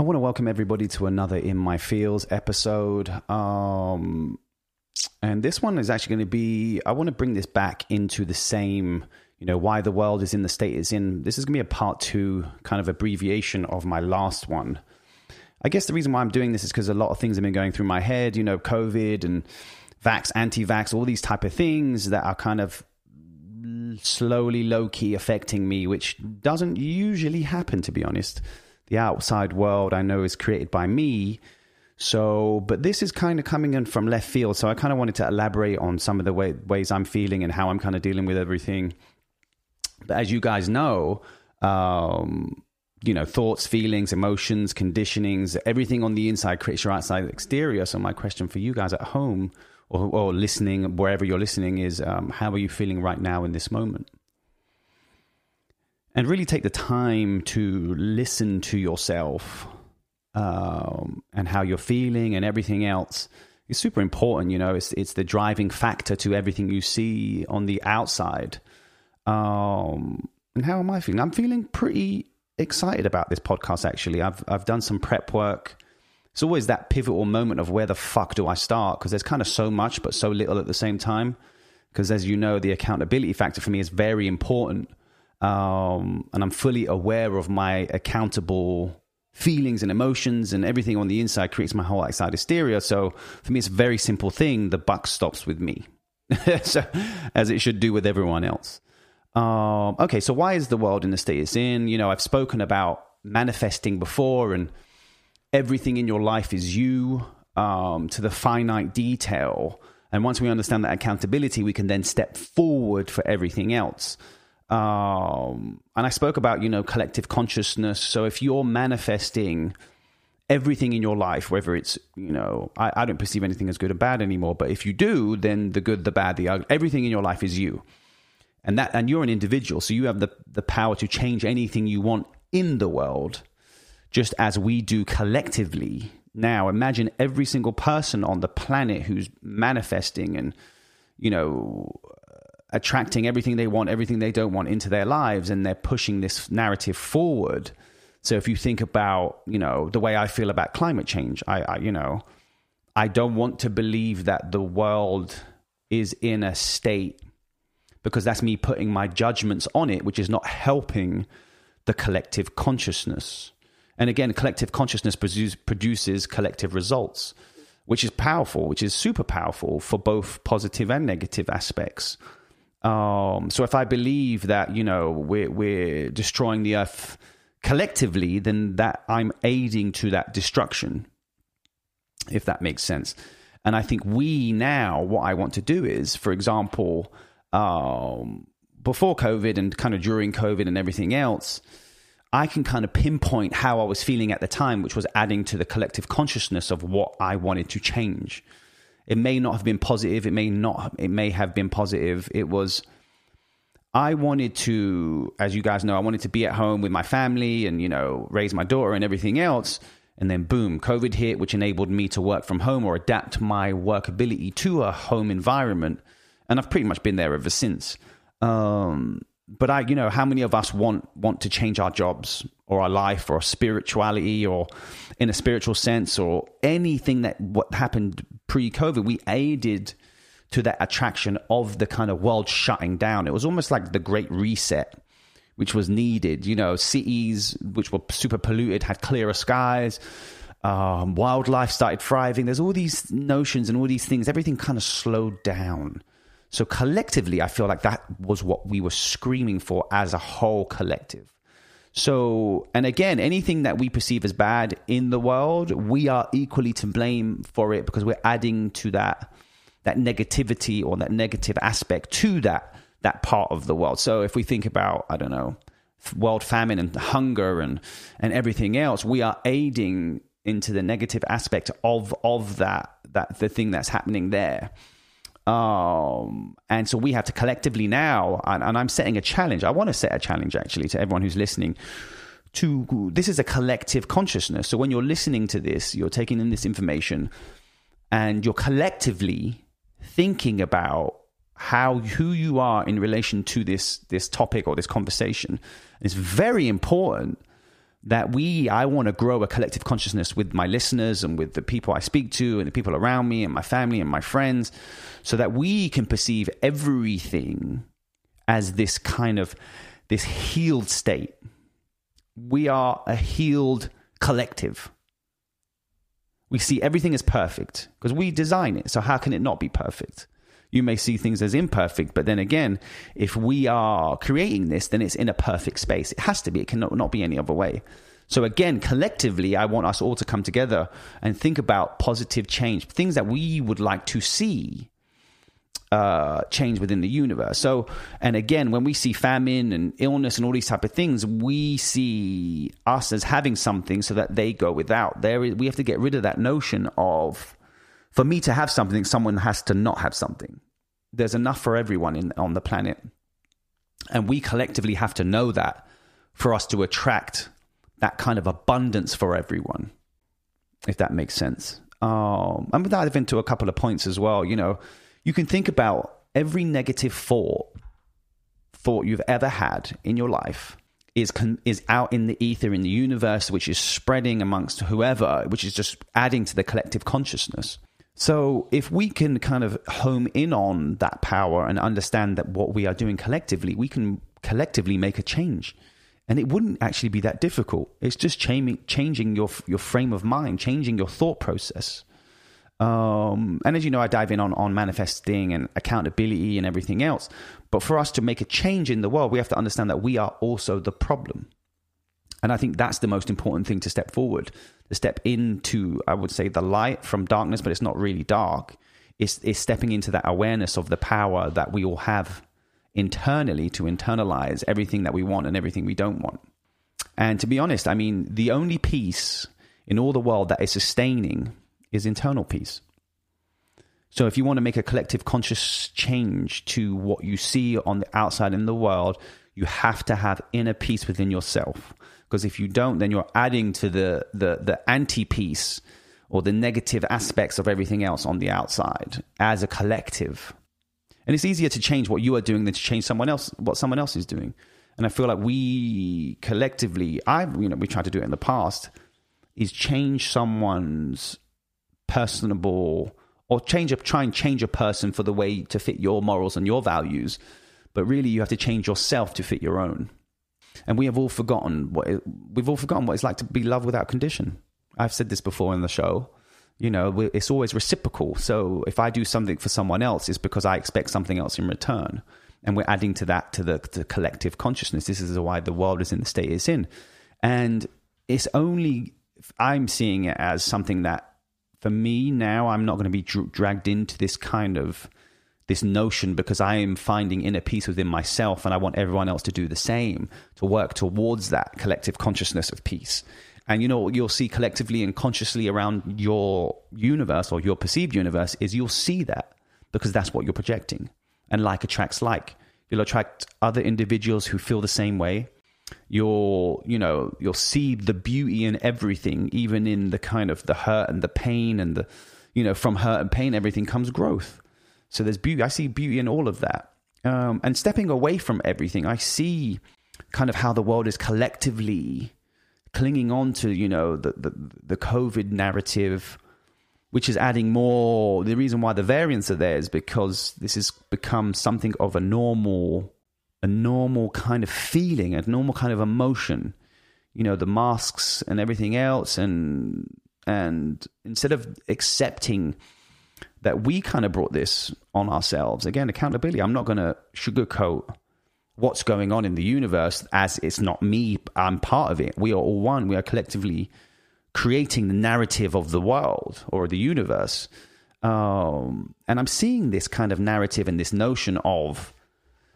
I want to welcome everybody to another In My Fields episode. Um, and this one is actually going to be, I want to bring this back into the same, you know, why the world is in the state it's in. This is going to be a part two kind of abbreviation of my last one. I guess the reason why I'm doing this is because a lot of things have been going through my head, you know, COVID and vax, anti vax, all these type of things that are kind of slowly, low key affecting me, which doesn't usually happen, to be honest the outside world I know is created by me. So, but this is kind of coming in from left field. So I kind of wanted to elaborate on some of the way, ways I'm feeling and how I'm kind of dealing with everything. But as you guys know, um, you know, thoughts, feelings, emotions, conditionings, everything on the inside creates your outside exterior. So my question for you guys at home or, or listening, wherever you're listening, is um, how are you feeling right now in this moment? and really take the time to listen to yourself um, and how you're feeling and everything else is super important. You know, it's it's the driving factor to everything you see on the outside. Um, and how am I feeling? I'm feeling pretty excited about this podcast. Actually, I've I've done some prep work. It's always that pivotal moment of where the fuck do I start? Because there's kind of so much, but so little at the same time. Because as you know, the accountability factor for me is very important um, and I'm fully aware of my accountable feelings and emotions and everything on the inside creates my whole outside hysteria. So for me, it's a very simple thing. The buck stops with me, so, as it should do with everyone else. Um, okay, so why is the world in the state it's in? You know, I've spoken about manifesting before, and everything in your life is you um, to the finite detail. And once we understand that accountability, we can then step forward for everything else. Um, and I spoke about, you know, collective consciousness. So if you're manifesting everything in your life, whether it's, you know, I, I don't perceive anything as good or bad anymore, but if you do, then the good, the bad, the ugly, everything in your life is you. And that, and you're an individual. So you have the, the power to change anything you want in the world, just as we do collectively. Now, imagine every single person on the planet who's manifesting and, you know, attracting everything they want, everything they don't want into their lives, and they're pushing this narrative forward. So if you think about, you know, the way I feel about climate change, I, I you know, I don't want to believe that the world is in a state because that's me putting my judgments on it, which is not helping the collective consciousness. And again, collective consciousness produce, produces collective results, which is powerful, which is super powerful for both positive and negative aspects. Um, so if I believe that you know we're we're destroying the earth collectively, then that I'm aiding to that destruction. If that makes sense. And I think we now, what I want to do is, for example, um, before COVID and kind of during COVID and everything else, I can kind of pinpoint how I was feeling at the time, which was adding to the collective consciousness of what I wanted to change. It may not have been positive. It may not. It may have been positive. It was. I wanted to, as you guys know, I wanted to be at home with my family and you know raise my daughter and everything else. And then boom, COVID hit, which enabled me to work from home or adapt my workability to a home environment. And I've pretty much been there ever since. Um, but I, you know, how many of us want want to change our jobs or our life or spirituality or in a spiritual sense or anything that what happened pre-COVID, we aided to that attraction of the kind of world shutting down. It was almost like the great reset, which was needed. You know, cities which were super polluted had clearer skies. Um, wildlife started thriving. There's all these notions and all these things. Everything kind of slowed down. So collectively, I feel like that was what we were screaming for as a whole collective. So, and again, anything that we perceive as bad in the world, we are equally to blame for it because we're adding to that that negativity or that negative aspect to that that part of the world. So, if we think about, I don't know, world famine and hunger and and everything else, we are aiding into the negative aspect of of that that the thing that's happening there. Um, and so we have to collectively now, and, and I'm setting a challenge. I want to set a challenge actually to everyone who's listening. To this is a collective consciousness. So when you're listening to this, you're taking in this information, and you're collectively thinking about how who you are in relation to this this topic or this conversation. It's very important that we I want to grow a collective consciousness with my listeners and with the people I speak to and the people around me and my family and my friends so that we can perceive everything as this kind of this healed state. We are a healed collective. We see everything as perfect because we design it. So how can it not be perfect? You may see things as imperfect, but then again, if we are creating this, then it's in a perfect space. It has to be. It cannot not be any other way. So again, collectively, I want us all to come together and think about positive change, things that we would like to see uh, change within the universe. So, and again, when we see famine and illness and all these type of things, we see us as having something so that they go without. There, is, we have to get rid of that notion of for me to have something, someone has to not have something. There's enough for everyone in, on the planet. And we collectively have to know that for us to attract that kind of abundance for everyone, if that makes sense. Um, going to dive into a couple of points as well. You know, you can think about every negative thought thought you've ever had in your life is is out in the ether in the universe which is spreading amongst whoever which is just adding to the collective consciousness so, if we can kind of home in on that power and understand that what we are doing collectively, we can collectively make a change. And it wouldn't actually be that difficult. It's just changing, your, your frame of mind, changing your thought process. Um, and as you know, I dive in on, on manifesting and accountability and everything else. But for us to make a change in the world, we have to understand that we are also the problem. And I think that's the most important thing to step forward, to step into, I would say, the light from darkness, but it's not really dark. It's, it's stepping into that awareness of the power that we all have internally to internalize everything that we want and everything we don't want. And to be honest, I mean, the only peace in all the world that is sustaining is internal peace. So if you want to make a collective conscious change to what you see on the outside in the world, you have to have inner peace within yourself because if you don't then you're adding to the the the anti peace or the negative aspects of everything else on the outside as a collective. And it's easier to change what you are doing than to change someone else what someone else is doing. And i feel like we collectively i've you know we tried to do it in the past is change someone's personable or change a try and change a person for the way to fit your morals and your values. But really you have to change yourself to fit your own and we have all forgotten what it, we've all forgotten what it's like to be loved without condition. I've said this before in the show. You know, it's always reciprocal. So if I do something for someone else, it's because I expect something else in return. And we're adding to that to the, collective consciousness. This is why the world is in the state it's in. And it's only, I'm seeing it as something that for me now, I'm not going to be dragged into this kind of this notion because I am finding inner peace within myself and I want everyone else to do the same, to work towards that collective consciousness of peace. And you know you'll see collectively and consciously around your universe or your perceived universe is you'll see that because that's what you're projecting. And like attracts like. You'll attract other individuals who feel the same way. You'll, you know, you'll see the beauty in everything, even in the kind of the hurt and the pain and the, you know, from hurt and pain, everything comes growth. So there's beauty. I see beauty in all of that. Um, and stepping away from everything, I see kind of how the world is collectively clinging on to, you know, the, the, the COVID narrative, which is adding more. The reason why the variants are there is because this has become something of a normal, a normal kind of feeling, a normal kind of emotion. You know, the masks and everything else, and and instead of accepting that we kind of brought this on ourselves. Again, accountability. I'm not going to sugarcoat what's going on in the universe as it's not me. I'm part of it. We are all one. We are collectively creating the narrative of the world or the universe. Um, and I'm seeing this kind of narrative and this notion of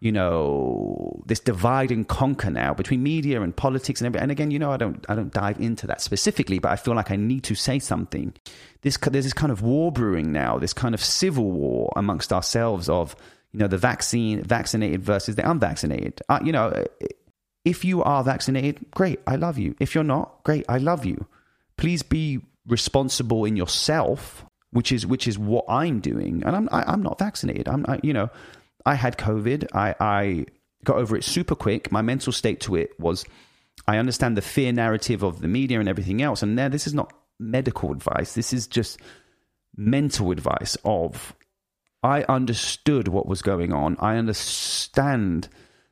you know this divide and conquer now between media and politics and everything. And again, you know, I don't I don't dive into that specifically, but I feel like I need to say something. This there's this kind of war brewing now, this kind of civil war amongst ourselves of you know the vaccine vaccinated versus the unvaccinated. Uh, you know, if you are vaccinated, great, I love you. If you're not, great, I love you. Please be responsible in yourself, which is which is what I'm doing, and I'm I, am i am not vaccinated. I'm I, you know I had COVID. I, I got over it super quick. My mental state to it was I understand the fear narrative of the media and everything else. And there, this is not medical advice. This is just mental advice of I understood what was going on. I understand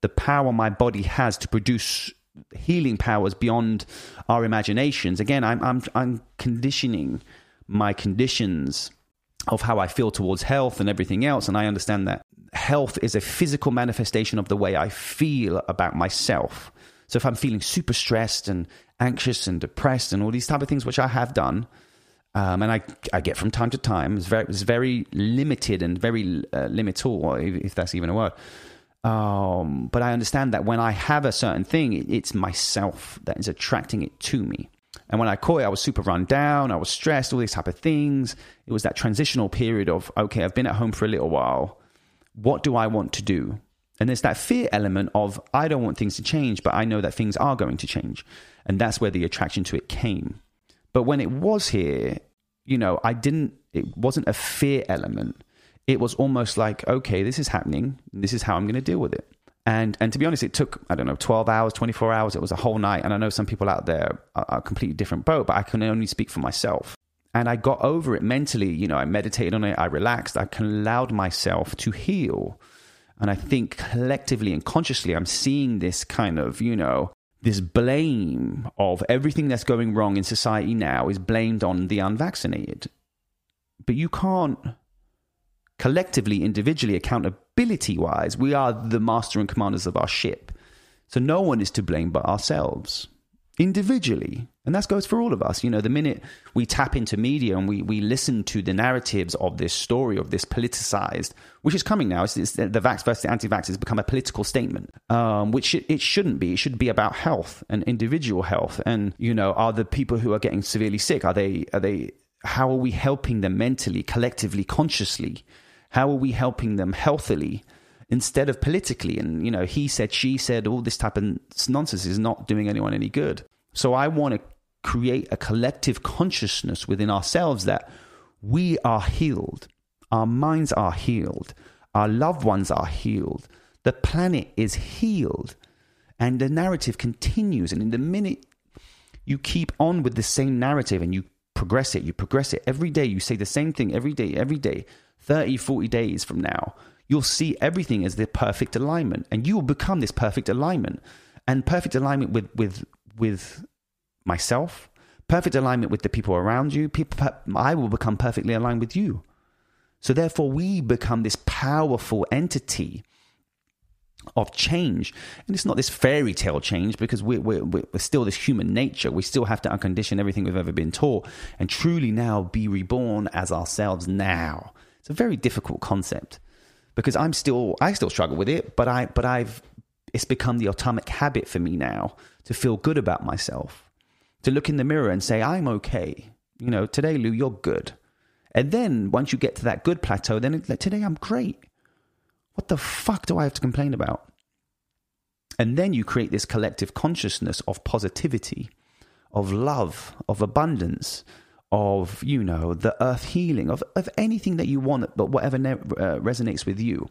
the power my body has to produce healing powers beyond our imaginations. Again, I'm I'm I'm conditioning my conditions of how I feel towards health and everything else, and I understand that health is a physical manifestation of the way I feel about myself. So if I'm feeling super stressed and anxious and depressed and all these type of things, which I have done, um, and I, I get from time to time, it's very, it's very limited and very uh, limital, if, if that's even a word. Um, but I understand that when I have a certain thing, it, it's myself that is attracting it to me. And when I caught it, I was super run down. I was stressed, all these type of things. It was that transitional period of, okay, I've been at home for a little while. What do I want to do? And there's that fear element of, I don't want things to change, but I know that things are going to change. And that's where the attraction to it came. But when it was here, you know, I didn't, it wasn't a fear element it was almost like, okay, this is happening. This is how I'm going to deal with it. And and to be honest, it took I don't know twelve hours, twenty four hours. It was a whole night. And I know some people out there are, are a completely different boat, but I can only speak for myself. And I got over it mentally. You know, I meditated on it. I relaxed. I allowed myself to heal. And I think collectively and consciously, I'm seeing this kind of you know this blame of everything that's going wrong in society now is blamed on the unvaccinated. But you can't collectively, individually, accountability wise, we are the master and commanders of our ship. So no one is to blame but ourselves individually. And that goes for all of us. You know, the minute we tap into media and we, we listen to the narratives of this story, of this politicized, which is coming now, it's, it's the vax versus the anti vax has become a political statement, um, which it, it shouldn't be. It should be about health and individual health. And, you know, are the people who are getting severely sick, are they, are they, how are we helping them mentally, collectively, consciously? How are we helping them healthily instead of politically? And, you know, he said, she said, all this type of nonsense is not doing anyone any good. So I want to create a collective consciousness within ourselves that we are healed, our minds are healed, our loved ones are healed, the planet is healed, and the narrative continues. And in the minute you keep on with the same narrative and you progress it, you progress it every day, you say the same thing every day, every day, 30, 40 days from now, you'll see everything as the perfect alignment and you will become this perfect alignment and perfect alignment with, with, with myself, perfect alignment with the people around you. People, I will become perfectly aligned with you. So therefore, we become this powerful entity of change. And it's not this fairy tale change because we're, we're, we're still this human nature. We still have to uncondition everything we've ever been taught and truly now be reborn as ourselves now. It's a very difficult concept because I'm still I still struggle with it, but I but I've it's become the atomic habit for me now to feel good about myself, to look in the mirror and say I'm okay. You know, today Lou, you're good. And then once you get to that good plateau, then like, today I'm great. What the fuck do I have to complain about? And then you create this collective consciousness of positivity, of love, of abundance, of you know the earth healing of, of anything that you want but whatever ne- uh, resonates with you.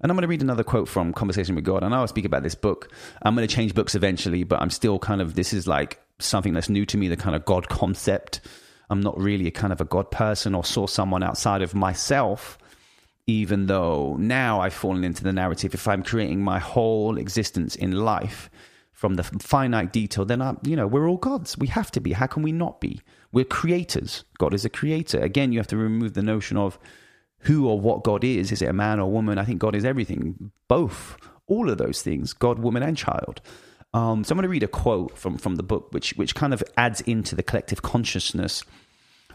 And i'm going to read another quote from conversation with god. And i'll speak about this book. I'm going to change books eventually but i'm still kind of this is like something that's new to me the kind of god concept. I'm not really a kind of a god person or saw someone outside of myself even though now i've fallen into the narrative. If i'm creating my whole existence in life from the finite detail then i you know we're all gods. We have to be. How can we not be we're creators. God is a creator. Again, you have to remove the notion of who or what God is. Is it a man or woman? I think God is everything, both, all of those things God, woman, and child. Um, so I'm going to read a quote from, from the book, which, which kind of adds into the collective consciousness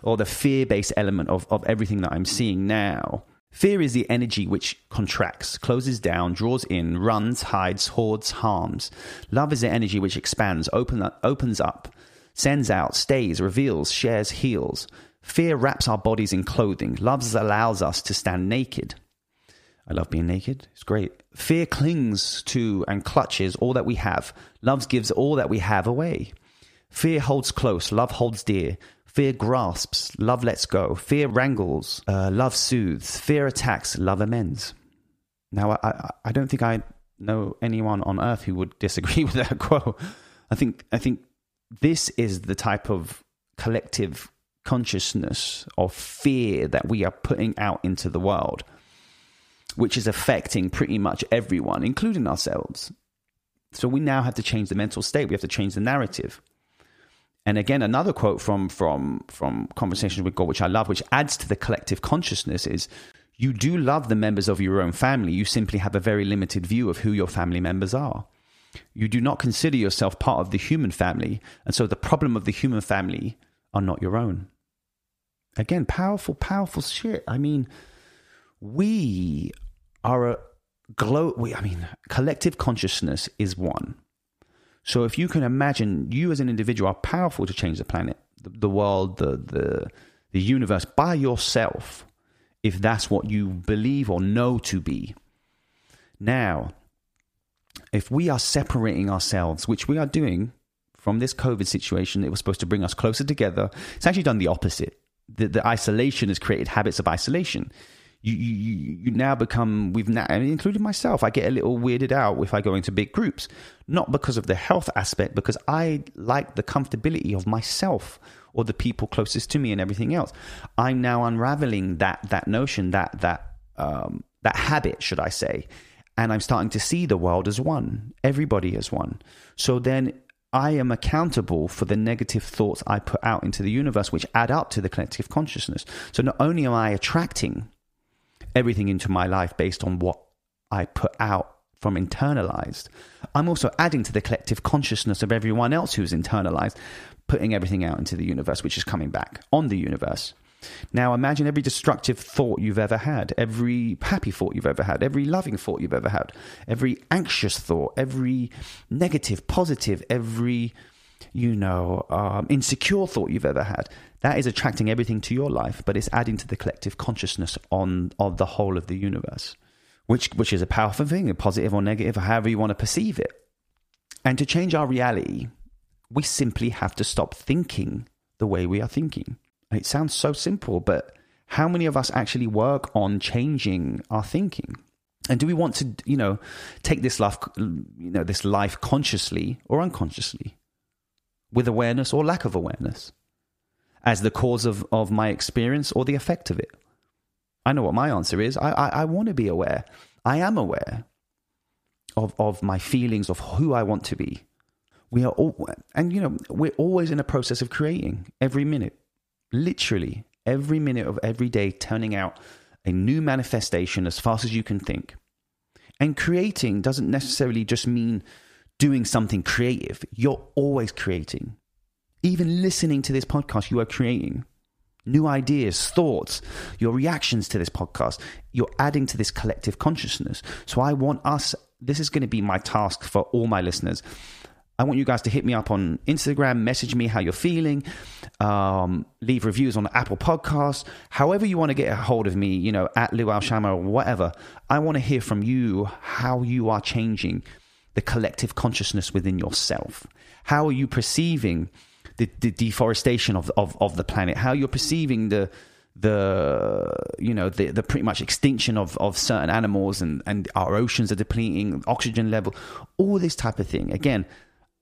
or the fear based element of, of everything that I'm seeing now. Fear is the energy which contracts, closes down, draws in, runs, hides, hoards, harms. Love is the energy which expands, open up, opens up, sends out, stays, reveals, shares, heals. Fear wraps our bodies in clothing. Love allows us to stand naked. I love being naked. It's great. Fear clings to and clutches all that we have. Love gives all that we have away. Fear holds close. Love holds dear. Fear grasps. Love lets go. Fear wrangles. Uh, love soothes. Fear attacks. Love amends. Now, I, I don't think I know anyone on earth who would disagree with that quote. I think I think this is the type of collective consciousness of fear that we are putting out into the world, which is affecting pretty much everyone, including ourselves. So we now have to change the mental state. We have to change the narrative. And again, another quote from from from Conversations with God, which I love, which adds to the collective consciousness, is you do love the members of your own family. You simply have a very limited view of who your family members are. You do not consider yourself part of the human family. And so the problem of the human family are not your own. Again, powerful, powerful shit. I mean, we are a glow. We, I mean, collective consciousness is one. So if you can imagine, you as an individual are powerful to change the planet, the, the world, the, the the universe by yourself if that's what you believe or know to be. Now, if we are separating ourselves, which we are doing from this COVID situation, it was supposed to bring us closer together. It's actually done the opposite. The, the isolation has created habits of isolation. You, you, you now become, we've now, including myself, I get a little weirded out if I go into big groups, not because of the health aspect, because I like the comfortability of myself or the people closest to me and everything else. I'm now unraveling that that notion, that that um, that habit, should I say, and I'm starting to see the world as one, everybody as one. So then I am accountable for the negative thoughts I put out into the universe, which add up to the collective consciousness. So not only am I attracting everything into my life based on what I put out from internalized, I'm also adding to the collective consciousness of everyone else who's internalized putting everything out into the universe, which is coming back on the universe. Now imagine every destructive thought you've ever had, every happy thought you've ever had, every loving thought you've ever had, every anxious thought, every negative, positive, every, you know, um, insecure thought you've ever had. That is attracting everything to your life, but it's adding to the collective consciousness on of the whole of the universe, which which is a powerful thing, a positive or negative, or however you want to perceive it. And to change our reality, we simply have to stop thinking the way we are thinking. It sounds so simple, but how many of us actually work on changing our thinking? And do we want to, you know, take this life, you know, this life consciously or unconsciously, with awareness or lack of awareness, as the cause of, of my experience or the effect of it? I know what my answer is. I, I, I want to be aware. I am aware of, of my feelings, of who I want to be, we are all, and you know, we're always in a process of creating every minute, literally every minute of every day, turning out a new manifestation as fast as you can think. And creating doesn't necessarily just mean doing something creative. You're always creating. Even listening to this podcast, you are creating new ideas, thoughts, your reactions to this podcast. You're adding to this collective consciousness. So I want us, this is going to be my task for all my listeners. I want you guys to hit me up on Instagram, message me how you're feeling, um, leave reviews on Apple Podcasts, however you want to get a hold of me, you know, at Lou Shama or whatever. I want to hear from you how you are changing the collective consciousness within yourself. How are you perceiving the, the deforestation of, of, of the planet? How you're perceiving the the you know the the pretty much extinction of of certain animals and and our oceans are depleting oxygen level all this type of thing again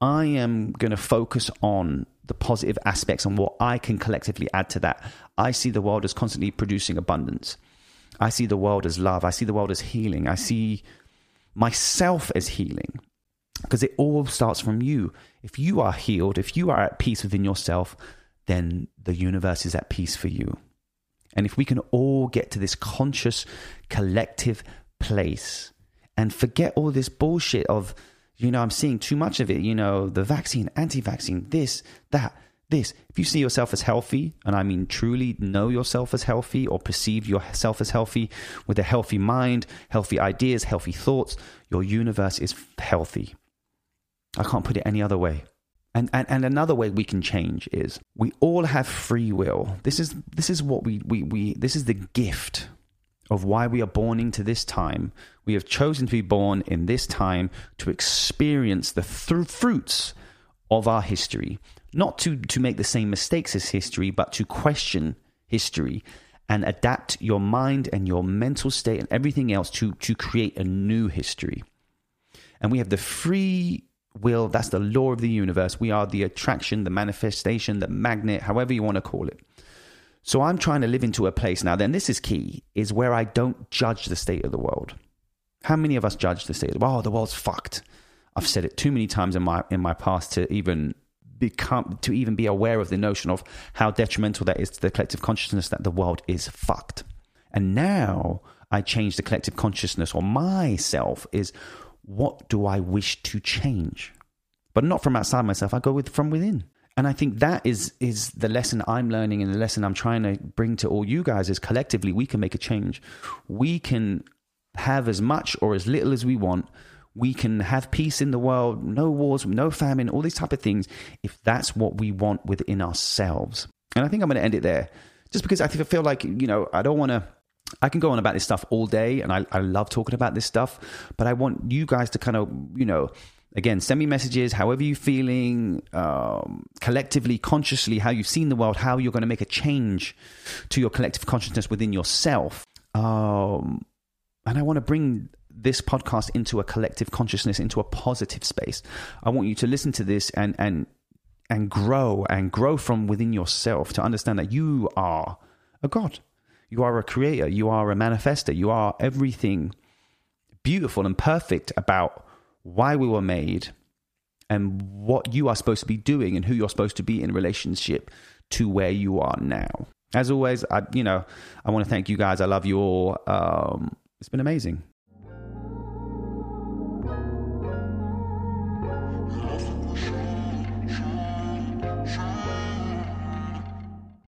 I am going to focus on the positive aspects and what I can collectively add to that. I see the world as constantly producing abundance. I see the world as love. I see the world as healing. I see myself as healing because it all starts from you. If you are healed, if you are at peace within yourself, then the universe is at peace for you. And if we can all get to this conscious, collective place and forget all this bullshit of you know, I'm seeing too much of it. You know, the vaccine, anti vaccine, this, that, this. If you see yourself as healthy, and I mean truly know yourself as healthy or perceive yourself as healthy with a healthy mind, healthy ideas, healthy thoughts, your universe is healthy. I can't put it any other way. And, and, and another way we can change is we all have free will. This is, this is what we, we, we, this is the gift of why we are born into this time. We have chosen to be born in this time to experience the th- fruits of our history, not to, to make the same mistakes as history, but to question history and adapt your mind and your mental state and everything else to, to create a new history. And we have the free will, that's the law of the universe. We are the attraction, the manifestation, the magnet, however you want to call it. So I'm trying to live into a place now, then this is key, is where I don't judge the state of the world. How many of us judge the state of the world? Oh, the world's fucked. I've said it too many times in my in my past to even become to even be aware of the notion of how detrimental that is to the collective consciousness that the world is fucked. And now I change the collective consciousness or myself is what do I wish to change? But not from outside myself, I go with from within. And I think that is is the lesson I'm learning and the lesson I'm trying to bring to all you guys is collectively we can make a change. We can have as much or as little as we want we can have peace in the world, no wars, no famine, all these type of things, if that's what we want within ourselves. And I think I'm going to end it there, just because I feel like you know I don't want to. I can go on about this stuff all day, and I, I love talking about this stuff, but I want you guys to kind of you know again send me messages however you're feeling um, collectively consciously how you've seen the world how you're going to make a change to your collective consciousness within yourself um, and i want to bring this podcast into a collective consciousness, into a positive space. I want you to listen to this and and and grow and grow from within yourself to understand that you are a God. You are a creator. You are a manifester. You are everything beautiful and perfect about why we were made and what you are supposed to be doing and who you're supposed to be in relationship to where you are now. As always, I you know I want to thank you guys. I love you all. Um, it's been amazing.